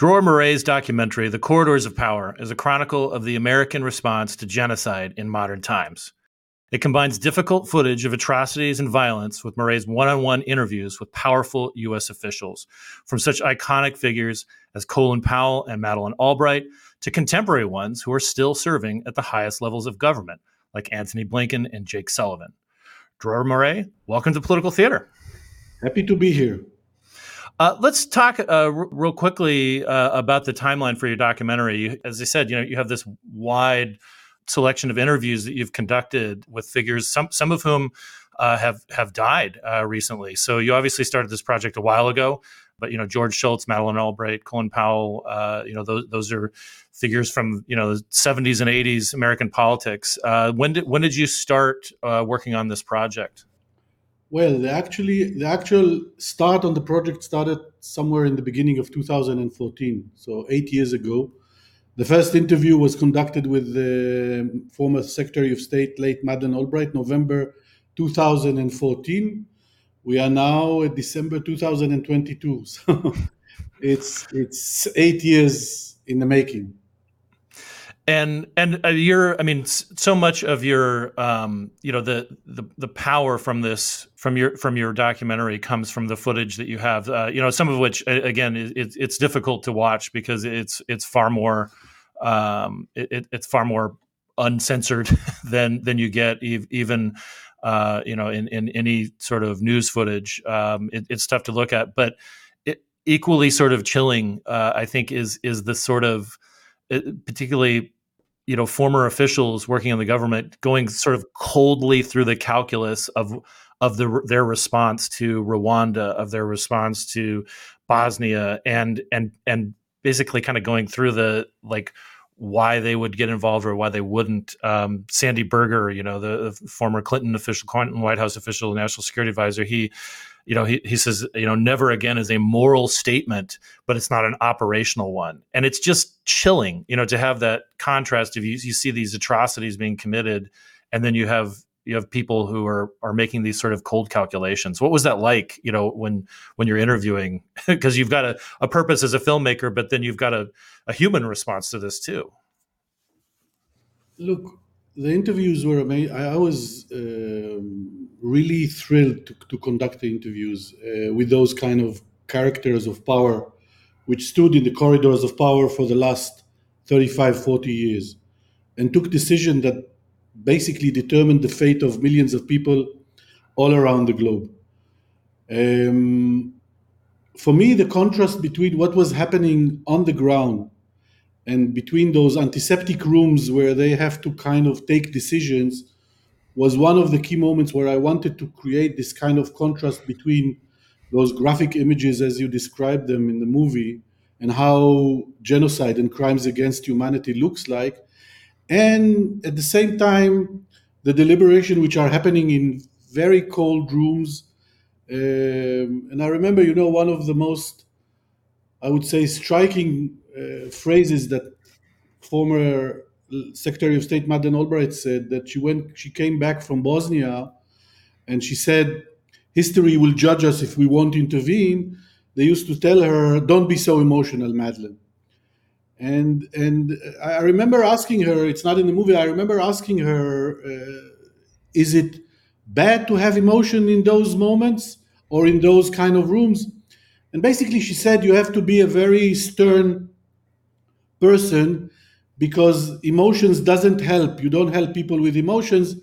Dror Moreh's documentary, The Corridors of Power, is a chronicle of the American response to genocide in modern times. It combines difficult footage of atrocities and violence with Moreh's one on one interviews with powerful U.S. officials, from such iconic figures as Colin Powell and Madeleine Albright to contemporary ones who are still serving at the highest levels of government, like Antony Blinken and Jake Sullivan. Dror Moreh, welcome to Political Theater. Happy to be here. Uh, let's talk uh, r- real quickly uh, about the timeline for your documentary. As I said, you know, you have this wide selection of interviews that you've conducted with figures, some some of whom uh, have have died uh, recently. So you obviously started this project a while ago, but you know, George Shultz, Madeleine Albright, Colin Powell, uh, you know, those those are figures from you know the 70s and 80s American politics. when did when did you start working on this project? Well, the actually the actual start on the project started somewhere in the beginning of 2014, so eight years ago. The first interview was conducted with the former Secretary of State, late Madeleine Albright, November 2014. We are now at December 2022, so it's it's eight years in the making and and uh, you're i mean so much of your um you know the the the power from this from your from your documentary comes from the footage that you have uh, you know some of which again it, it's difficult to watch because it's it's far more um it, it's far more uncensored than than you get even uh you know in in any sort of news footage. Um it, it's tough to look at but equally sort of chilling uh i think is is the sort of particularly you know former officials working in the government going sort of coldly through the calculus of of the, their response to Rwanda, of their response to Bosnia, and and and basically kind of going through the like why they would get involved or why they wouldn't. Um, Sandy Berger, you know, the, the, former Clinton official, Clinton White House official, national security advisor, he you know, he, he says, you know, never again is a moral statement, but it's not an operational one. And it's just chilling, you know, to have that contrast of you, you see these atrocities being committed and then you have you have people who are are making these sort of cold calculations. What was that like, you know, when when you're interviewing? Because you've got a, a purpose as a filmmaker, but then you've got a, a human response to this too. Look, the interviews were amazing. I was um, really thrilled to, to, conduct the interviews uh, with those kind of characters of power, which stood in the corridors of power for the last 35, 40 years, and took decisions that basically determined the fate of millions of people all around the globe. Um, for me, the contrast between what was happening on the ground and between those antiseptic rooms where they have to kind of take decisions was one of the key moments where I wanted to create this kind of contrast between those graphic images as you described them in the movie and how genocide and crimes against humanity looks like. And at the same time the deliberation which are happening in very cold rooms. Um, and i remember you know one of the most i would say striking uh, phrases that former Secretary of State Madeleine Albright said that she went, she came back from Bosnia, and she said, "History will judge us if we won't intervene." They used to tell her, "Don't be so emotional, Madeleine." And and I remember asking her. It's not in the movie. I remember asking her, uh, "Is it bad to have emotion in those moments or in those kind of rooms?" And basically, she said, "You have to be a very stern person because emotions doesn't help you don't help people with emotions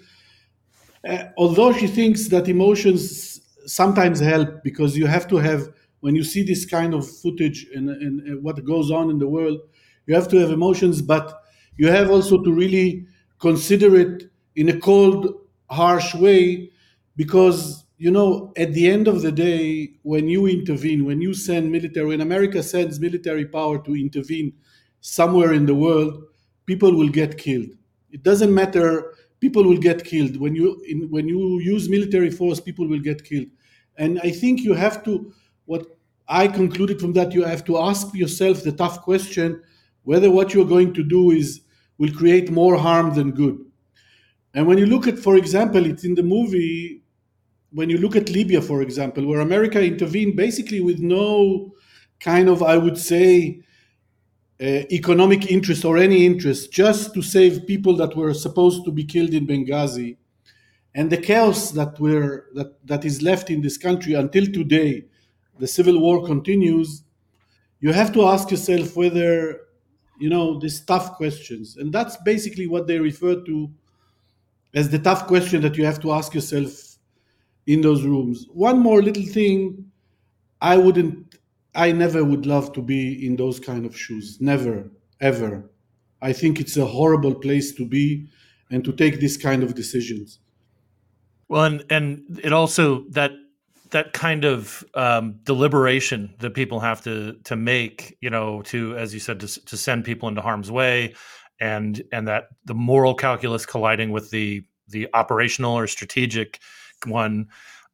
uh, although she thinks that emotions sometimes help because you have to have when you see this kind of footage and, and, and what goes on in the world you have to have emotions but you have also to really consider it in a cold harsh way because you know, at the end of the day, when you intervene, when you send military, when America sends military power to intervene somewhere in the world, people will get killed. It doesn't matter. People will get killed when you in, when you use military force. People will get killed, and I think you have to. What I concluded from that, you have to ask yourself the tough question whether what you're going to do is will create more harm than good. And when you look at, for example, it's in the movie when you look at Libya, for example, where America intervened basically with no kind of, I would say, uh, economic interest or any interest, just to save people that were supposed to be killed in Benghazi, and the chaos that were that, that is left in this country until today, the civil war continues. You have to ask yourself whether, you know, these tough questions, and that's basically what they refer to as the tough question that you have to ask yourself in those rooms. One more little thing, I wouldn't, I never would love to be in those kind of shoes. Never, ever. I think it's a horrible place to be and to take this kind of decisions. Well, and and it also that that kind of um, deliberation that people have to to make, you know, to as you said, to, to send people into harm's way, and and that the moral calculus colliding with the the operational or strategic one.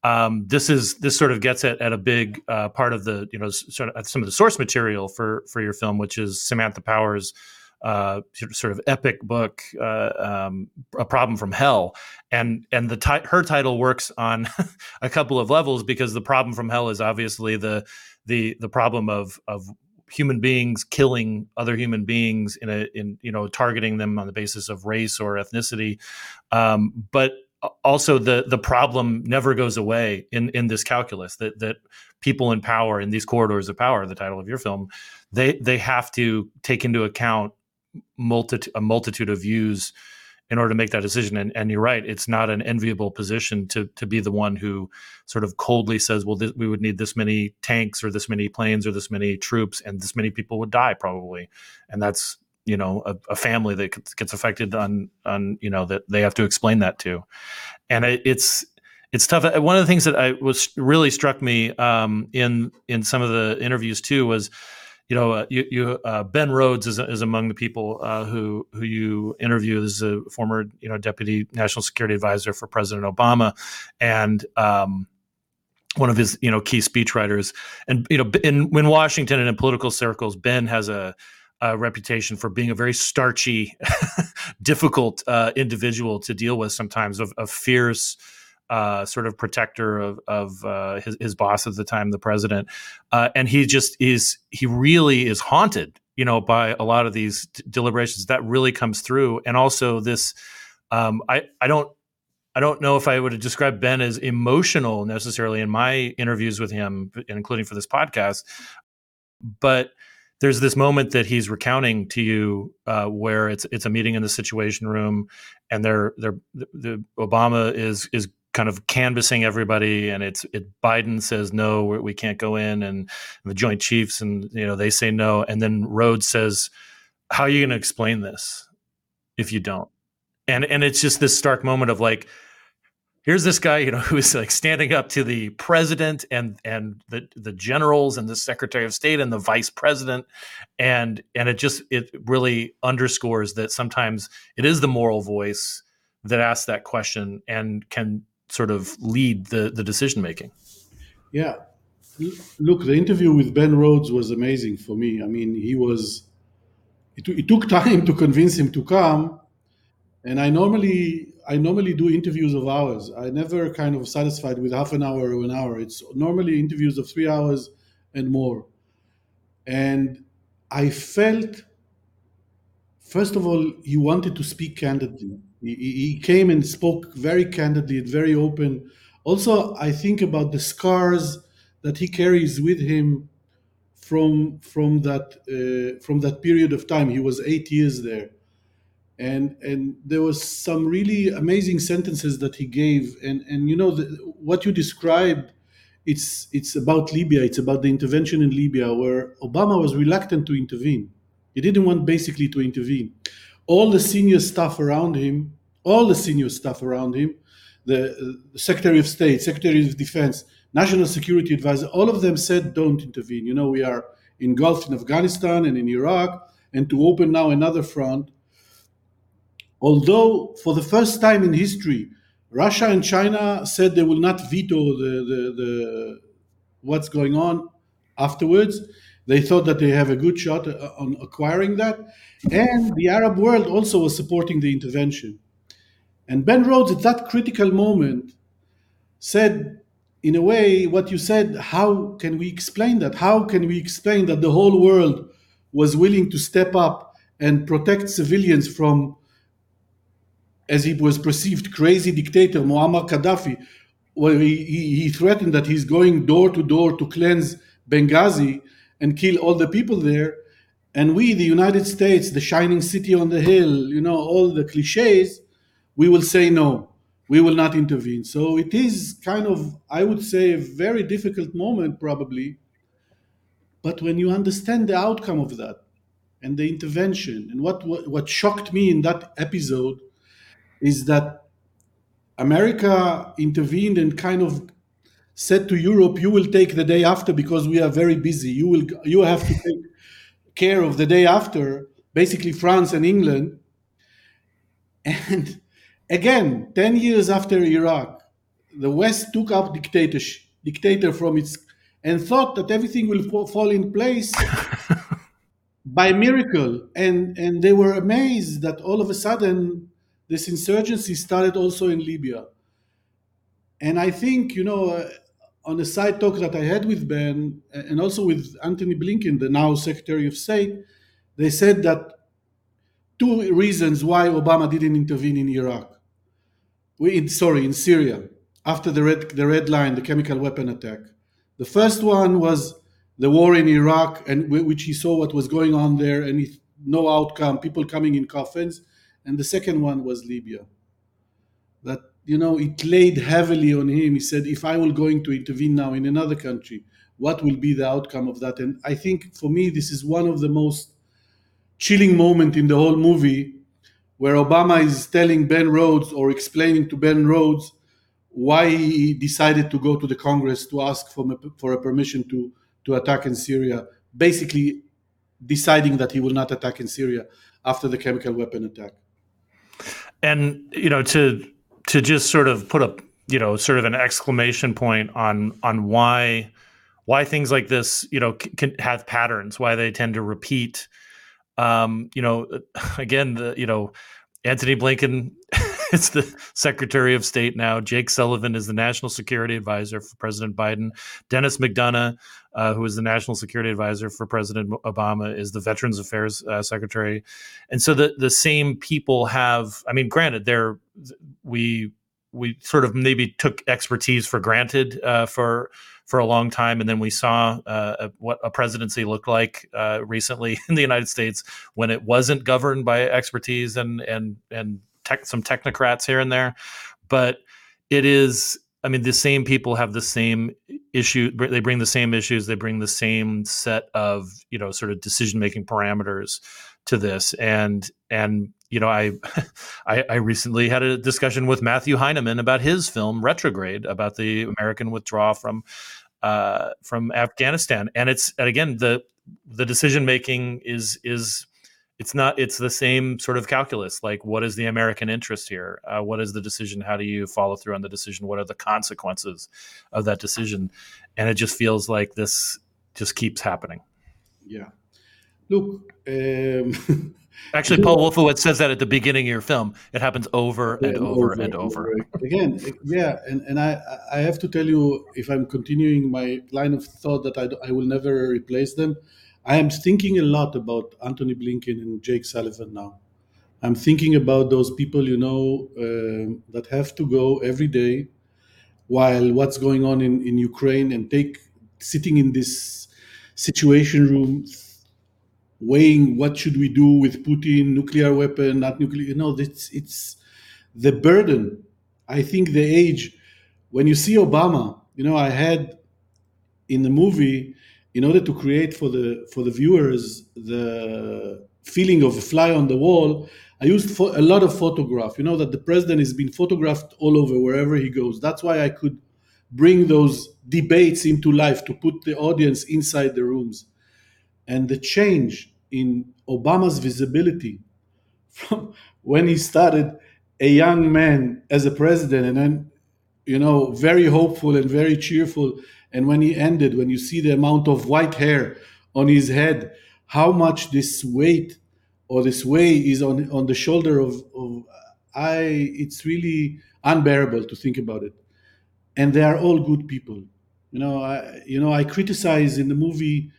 Um, this is this sort of gets at, at a big uh, part of the you know sort of some of the source material for for your film, which is Samantha Power's. Uh, sort of epic book, uh, um, a problem from hell, and and the ti- her title works on a couple of levels because the problem from hell is obviously the the the problem of of human beings killing other human beings in a in you know targeting them on the basis of race or ethnicity, um, but also the the problem never goes away in in this calculus that that people in power in these corridors of power the title of your film they they have to take into account multitude a multitude of views in order to make that decision. And, and you're right it's not an enviable position to to be the one who sort of coldly says well we would need this many tanks or this many planes or this many troops and this many people would die probably. And that's you know a, a, family that gets affected on on you know that they have to explain that to. And it, it's it's tough. One of the things that i was really struck me um, in in some of the interviews too was you know uh, you, you uh, ben rhodes is, is among the people uh, who who you interview. As a former you know deputy national security advisor for president obama and um, one of his you know key speechwriters. And you know in, in washington and in political circles ben has a reputation for being a very starchy, difficult uh, individual to deal with sometimes, of, of fierce, uh, sort of protector of, of uh, his, his, boss at the time, the president. Uh, and he just is, he really is haunted, you know, by a lot of these d- deliberations. That really comes through. And also this, um, I, I don't, I don't know if I would have described Ben as emotional necessarily in my interviews with him, including for this podcast, but there's this moment that he's recounting to you uh, where it's it's a meeting in the Situation Room, and they're they're the Obama is is kind of canvassing everybody, and it's it Biden says no, we can't go in, and the Joint Chiefs and you know they say no, and then Rhodes says, "How are you going to explain this if you don't?" And and it's just this stark moment of like here's this guy, you know, who's like standing up to the president and and the the generals and the secretary of state and the vice president, and and it just it really underscores that sometimes it is the moral voice that asks that question and can sort of lead the the decision making. Yeah, look, the interview with Ben Rhodes was amazing for me. I mean, he was. It, it took time to convince him to come, and I normally I normally do interviews of hours. I never kind of satisfied with half an hour or an hour. It's normally interviews of three hours and more. And I felt, first of all, he wanted to speak candidly. He, he came and spoke very candidly and very open. Also, I think about the scars that he carries with him from from that uh, from that period of time. He was eight years there. And and there was some really amazing sentences that he gave. And and you know the, what you described it's it's about libya. It's about the intervention in libya where obama was reluctant to intervene. He didn't want basically to intervene all the senior staff around him all the senior staff around him the, the Secretary of State, Secretary of Defense, National Security Advisor, all of them said don't intervene. You know, we are engulfed in Afghanistan and in Iraq, and to open now another front. Although, for the first time in history, Russia and China said they will not veto the, the, the what's going on afterwards. They thought that they have a good shot uh, on acquiring that. And the Arab world also was supporting the intervention. And Ben Rhodes, at that critical moment, said, in a way, what you said, how can we explain that? How can we explain that the whole world was willing to step up and protect civilians from, as he was perceived, crazy dictator Muammar Gaddafi, where he, he, he threatened that he's going door to door to cleanse Benghazi and kill all the people there. And we, the United States, the shining city on the hill, you know, all the cliches, we will say no, we will not intervene. So it is kind of, I would say, a very difficult moment, probably. But when you understand the outcome of that and the intervention, and what, what, what shocked me in that episode is that America intervened and kind of said to Europe, "You will take the day after because we are very busy. You will you have to take care of the day after." Basically, France and England. And again, ten years after Iraq, the West took up dictatorship, dictator from its, and thought that everything will fall in place by miracle. And and they were amazed that all of a sudden this insurgency started also in Libya. And I think you know. Uh, on a side talk that I had with Ben and also with Antony Blinken, the now Secretary of State, they said that two reasons why Obama didn't intervene in Iraq. We, sorry, in Syria, after the red, the red line, the chemical weapon attack. The first one was the war in Iraq, and which he saw what was going on there, and he, no outcome, people coming in coffins. And the second one was Libya. That you know, it laid heavily on him. He said, if I will going to intervene now in another country, what will be the outcome of that? And I think for me, this is one of the most chilling moment in the whole movie where Obama is telling Ben Rhodes or explaining to Ben Rhodes why he decided to go to the Congress to ask for, for a permission to, to attack in Syria, basically deciding that he will not attack in Syria after the chemical weapon attack. And, you know, to to just sort of put a you know sort of an exclamation point on on why why things like this you know can have patterns why they tend to repeat. Um you know again the you know antony blinken is the secretary of state now. Jake sullivan is the national security advisor for president biden. Dennis mcdonough uh, who is the national security advisor for president obama is the veterans affairs uh, secretary and so the the same people have i mean granted they're we we sort of maybe took expertise for granted uh, for for a long time, and then we saw uh, what a presidency looked like uh, recently in the United States when it wasn't governed by expertise and and and tech, some technocrats here and there, but it is. I mean, the same people have the same issue. They bring the same issues. They bring the same set of you know sort of decision making parameters to this, and and you know, I, I, I recently had a discussion with Matthew Heineman about his film Retrograde about the American withdrawal from uh, from Afghanistan, and it's and again the the decision making is is it's not it's the same sort of calculus like what is the american interest here? Uh, what is the decision? How do you follow through on the decision? What are the consequences of that decision? And it just feels like this just keeps happening. Yeah. Look um, Actually, Paul Wolfowitz says that at the beginning of your film. It happens over and, over, over, and over. Again, yeah, and, and I I have to tell you, if I'm continuing my line of thought that I, I will never replace them, I am thinking a lot about Antony Blinken and Jake Sullivan now. I'm thinking about those people, you know, uh, that have to go every day while what's going on in, in Ukraine and take sitting in this situation room weighing what should we do with Putin, nuclear weapon, not nuclear. You know, it's it's the burden. I think the age when you see Obama, you know, I had in the movie in order to create for the for the viewers the feeling of a fly on the wall, I used a lot of photograph. You know that the president has been photographed all over wherever he goes. That's why I could bring those debates into life to put the audience inside the rooms. And the change in Obama's visibility from when he started a young man as a president and then you know very hopeful and very cheerful and when he ended when you see the amount of white hair on his head how much this weight or this way is on on the shoulder of, of i it's really unbearable to think about it. And they are all good people. You know i you know i criticize in the movie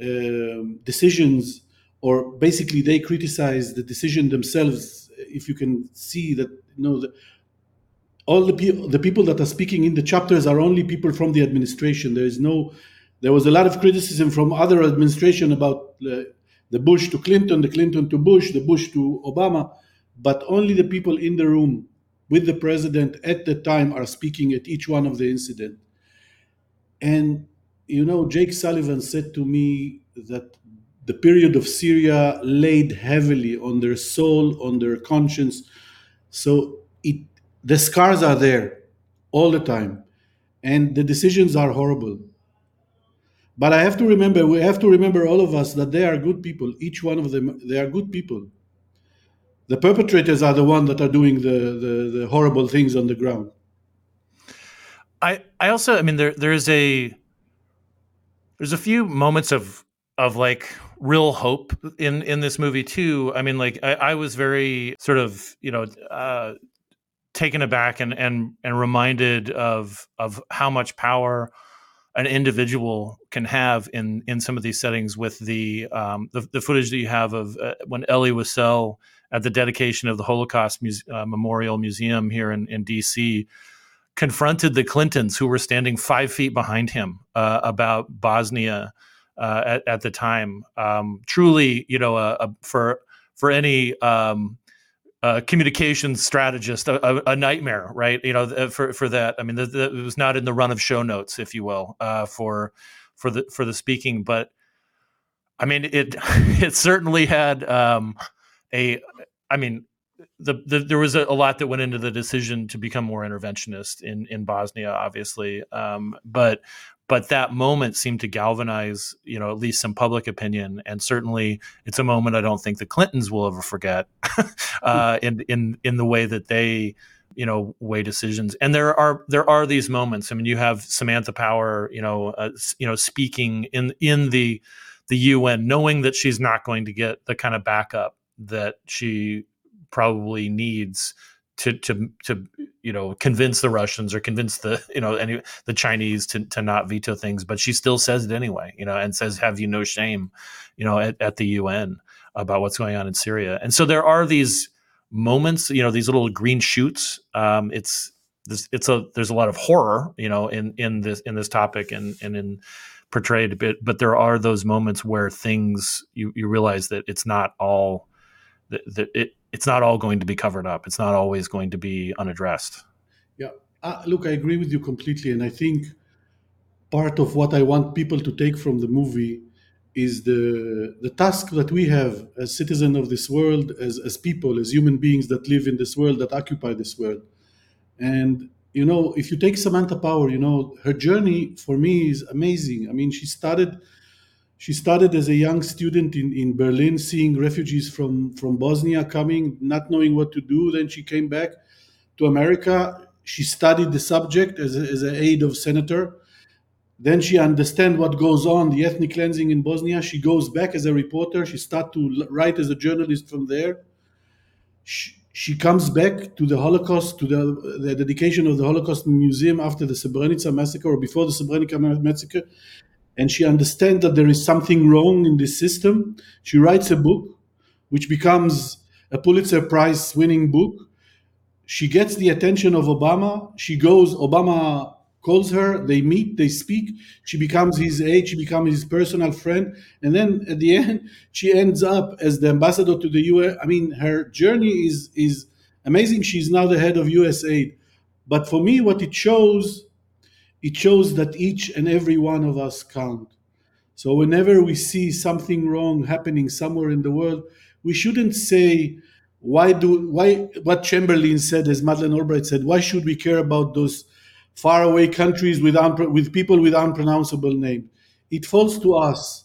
um, decisions or basically they criticize the decision themselves if you can see that you know the, all the people the people that are speaking in the chapters are only people from the administration. There is no there was a lot of criticism from other administration about the, the bush to clinton the clinton to bush the bush to obama but only the people in the room with the president at the time are speaking at each one of the incident. And you know jake sullivan said to me that the period of syria laid heavily on their soul on their conscience. So it the scars are there all the time and the decisions are horrible. But i have to remember we have to remember all of us that they are good people each one of them they are good people. The perpetrators are the ones that are doing the, the, the horrible things on the ground. I i also i mean there there is a there's a few moments of of like real hope in in this movie too. I mean like i, I was very sort of you know uh taken aback and and and reminded of of how much power an individual can have in in some of these settings with the um, the, the, footage that you have of uh, when Elie Wiesel at the dedication of the Holocaust Muse- uh, Memorial Museum here in, in D.C. confronted the Clintons who were standing five feet behind him uh, about Bosnia uh, at, at, the time. Um, truly, you know, for for any um, uh, communications strategist, a, a, nightmare, right? You know, for for that. I mean, the, the, it was not in the run of show notes, if you will, uh, for for the for the speaking. But I mean, it it certainly had um, a. I mean, the, the there was a, a, lot that went into the decision to become more interventionist in in Bosnia, obviously. Um, but but that moment seemed to galvanize you know at least some public opinion and certainly it's a moment i don't think the clintons will ever forget uh, in in in the way that they you know weigh decisions. And there are there are these moments. I mean you have samantha power you know uh, you know speaking in in the the un knowing that she's not going to get the kind of backup that she probably needs to to to you know convince the Russians or convince the you know any the Chinese to to not veto things, but she still says it anyway, you know, and says, "Have you no shame?" You know, at, at the UN about what's going on in Syria, and so there are these moments, you know, these little green shoots. Um, it's this, it's a there's a lot of horror, you know, in in this in this topic and and in portrayed a bit, but there are those moments where things you you realize that it's not all that, that it it's not all going to be covered up. It's not always going to be unaddressed. Yeah, uh, look, I agree with you completely, and I think part of what I want people to take from the movie is the the task that we have as citizens of this world, as as people, as human beings that live in this world, that occupy this world, and you know, if you take Samantha Power, you know, her journey for me is amazing. I mean, she started she started as a young student in, in Berlin, seeing refugees from, from Bosnia coming, not knowing what to do. Then she came back to America. She studied the subject as, a, as an aide of senator. Then she understand what goes on, the ethnic cleansing in Bosnia. She goes back as a reporter. She start to write as a journalist from there. She, she comes back to the Holocaust, to the, the dedication of the Holocaust Museum after the Srebrenica massacre or before the Srebrenica massacre, and she understands that there is something wrong in this system. She writes a book, which becomes a Pulitzer Prize winning book. She gets the attention of Obama. She goes, Obama calls her, they meet, they speak. She becomes his aide, she becomes his personal friend. And then at the end, she ends up as the ambassador to the UN. I mean, her journey is, is amazing. She's now the head of USAID. But for me, what it shows it shows that each and every one of us count So whenever we see something wrong happening somewhere in the world, we shouldn't say why do why what Chamberlain said, as Madeleine Albright said, why should we care about those faraway countries with with people with unpronounceable name? It falls to us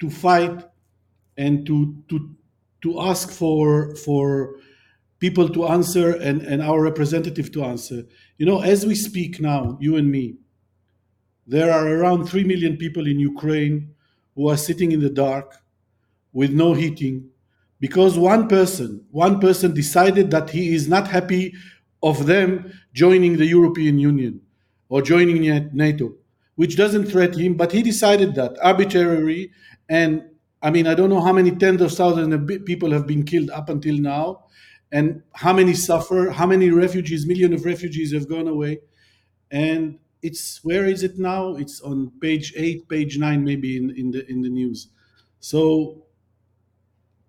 to fight and to to to ask for for people to answer and, and our representative to answer. You know, as we speak now, you and me, there are around 3 million people in Ukraine who are sitting in the dark with no heating because one person, one person decided that he is not happy of them joining the European Union or joining NATO, which doesn't threaten him, but he decided that arbitrarily. And I mean, I don't know how many tens of thousands of people have been killed up until now, and how many suffer, how many refugees, million of refugees have gone away. And it's where is it now? It's on page eight, page nine, maybe in, in the in the news. So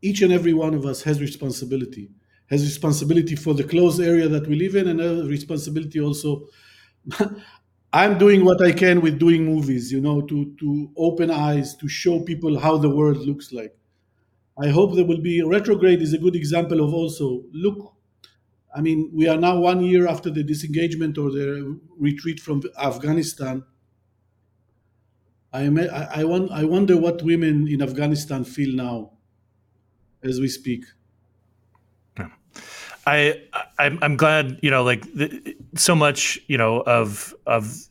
each and every one of us has responsibility has responsibility for the closed area that we live in and a responsibility also i'm doing what i can with doing movies you know to to open eyes to show people how the world looks like i hope there will be retrograde is a good example of also look i mean we are now one year after the disengagement or the retreat from afghanistan i, I, I, I wonder what women in afghanistan feel now as we speak. I, I I'm glad you know like so much you know of of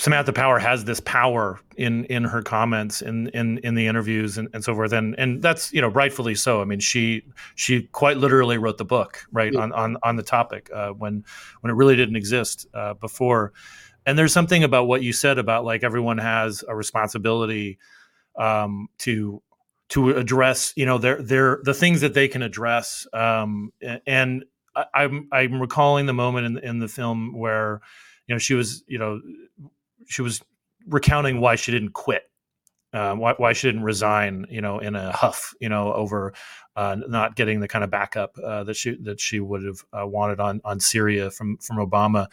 Samantha Power has this power in in her comments in in in the interviews and, and so forth. And and that's you know rightfully so. I mean she she quite literally wrote the book right yeah. on, on on the topic uh, when when it really didn't exist uh, before. And there's something about what you said about like everyone has a responsibility um, to to address you know their their the things that they can address. Um, and I, I'm I'm recalling the moment in in the film where you know she was you know she was recounting why she didn't quit uh, why, why she didn't resign, you know, in a huff, you know, over uh, not getting the kind of backup uh, that she that she would have uh, wanted on on Syria from from Obama,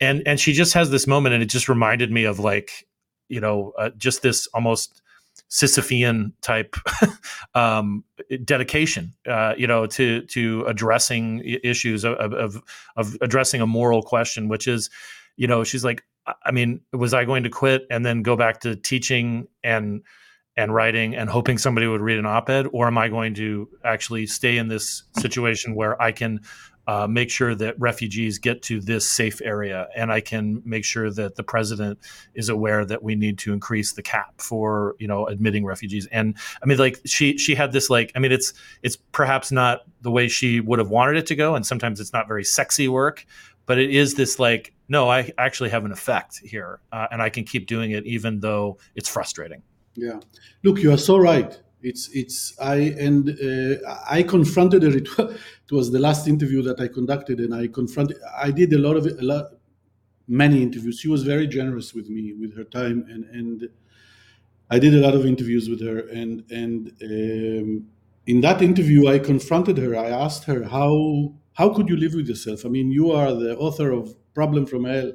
and and she just has this moment, and it just reminded me of like, you know, uh, just this almost Sisyphean type um, dedication, uh, you know, to to addressing issues of, of, of addressing a moral question, which is, you know, she's like, I mean, was I going to quit and then go back to teaching and and writing and hoping somebody would read an op-ed, or am I going to actually stay in this situation where I can uh, make sure that refugees get to this safe area, and I can make sure that the president is aware that we need to increase the cap for you know admitting refugees. And I mean, like she she had this like I mean, it's it's perhaps not the way she would have wanted it to go, and sometimes it's not very sexy work, but it is this like no, I actually have an effect here, uh, and I can keep doing it even though it's frustrating. Yeah, look, you are so right. It's it's I and uh, I confronted her. It, it was the last interview that I conducted, and I confronted. I did a lot of a lot, many interviews. She was very generous with me with her time, and and I did a lot of interviews with her. And and um, in that interview, I confronted her. I asked her how how could you live with yourself? I mean, you are the author of Problem from Hell.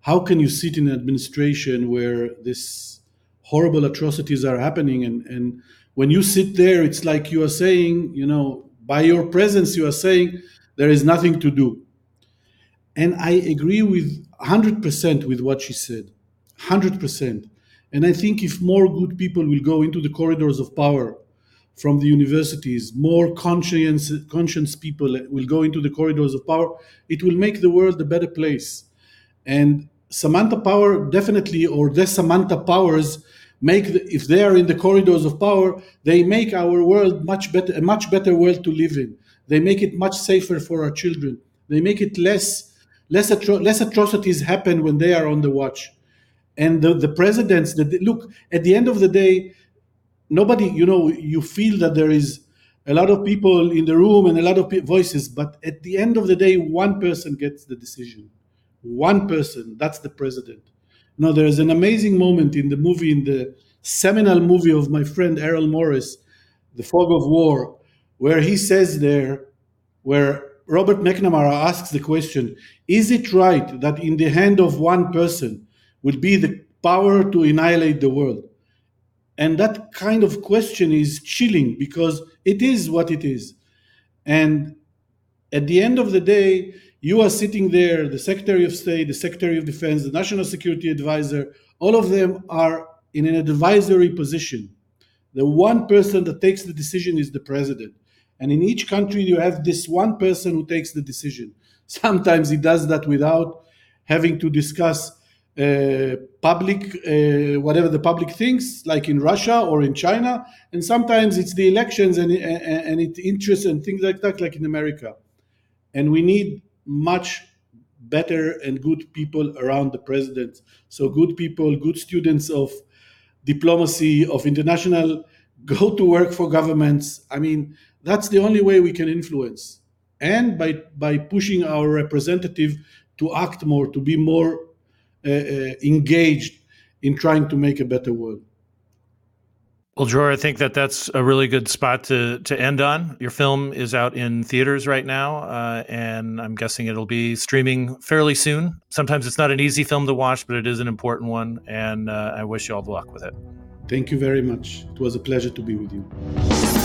How can you sit in an administration where this horrible atrocities are happening? And and when you sit there it's like you are saying you know by your presence you are saying there is nothing to do. And i agree with 100% with what she said 100% and i think if more good people will go into the corridors of power from the universities more conscience conscious people will go into the corridors of power it will make the world a better place and Samantha Power definitely, or the Samantha Powers, make the, if they are in the corridors of power, they make our world much better, a much better world to live in. They make it much safer for our children. They make it less less, atro- less atrocities happen when they are on the watch. And the, the presidents that look at the end of the day, nobody, you know, you feel that there is a lot of people in the room and a lot of voices, but at the end of the day, one person gets the decision one person, that's the president. Now, there is an amazing moment in the movie, in the seminal movie of my friend Errol Morris, The Fog of War, where he says there, where Robert McNamara asks the question Is it right that in the hand of one person would be the power to annihilate the world? And that kind of question is chilling because it is what it is. And at the end of the day, you are sitting there, the Secretary of State, the Secretary of Defense, the National Security Advisor, all of them are in an advisory position. The one person that takes the decision is the president. And in each country, you have this one person who takes the decision. Sometimes he does that without having to discuss uh, public, uh, whatever the public thinks, like in Russia or in China. And sometimes it's the elections and, and, and it interests and things like that, like in America. And we need much better and good people around the president. So good people, good students of diplomacy, of international, go to work for governments. I mean, that's the only way we can influence. And by, by pushing our representative to act more, to be more engaged in trying to make a better world. Well, Dror, I think that that's a really good spot to to end on. Your film is out in theaters right now, uh, and I'm guessing it'll be streaming fairly soon. Sometimes it's not an easy film to watch, but it is an important one, and uh, I wish you all the luck with it. Thank you very much. It was a pleasure to be with you.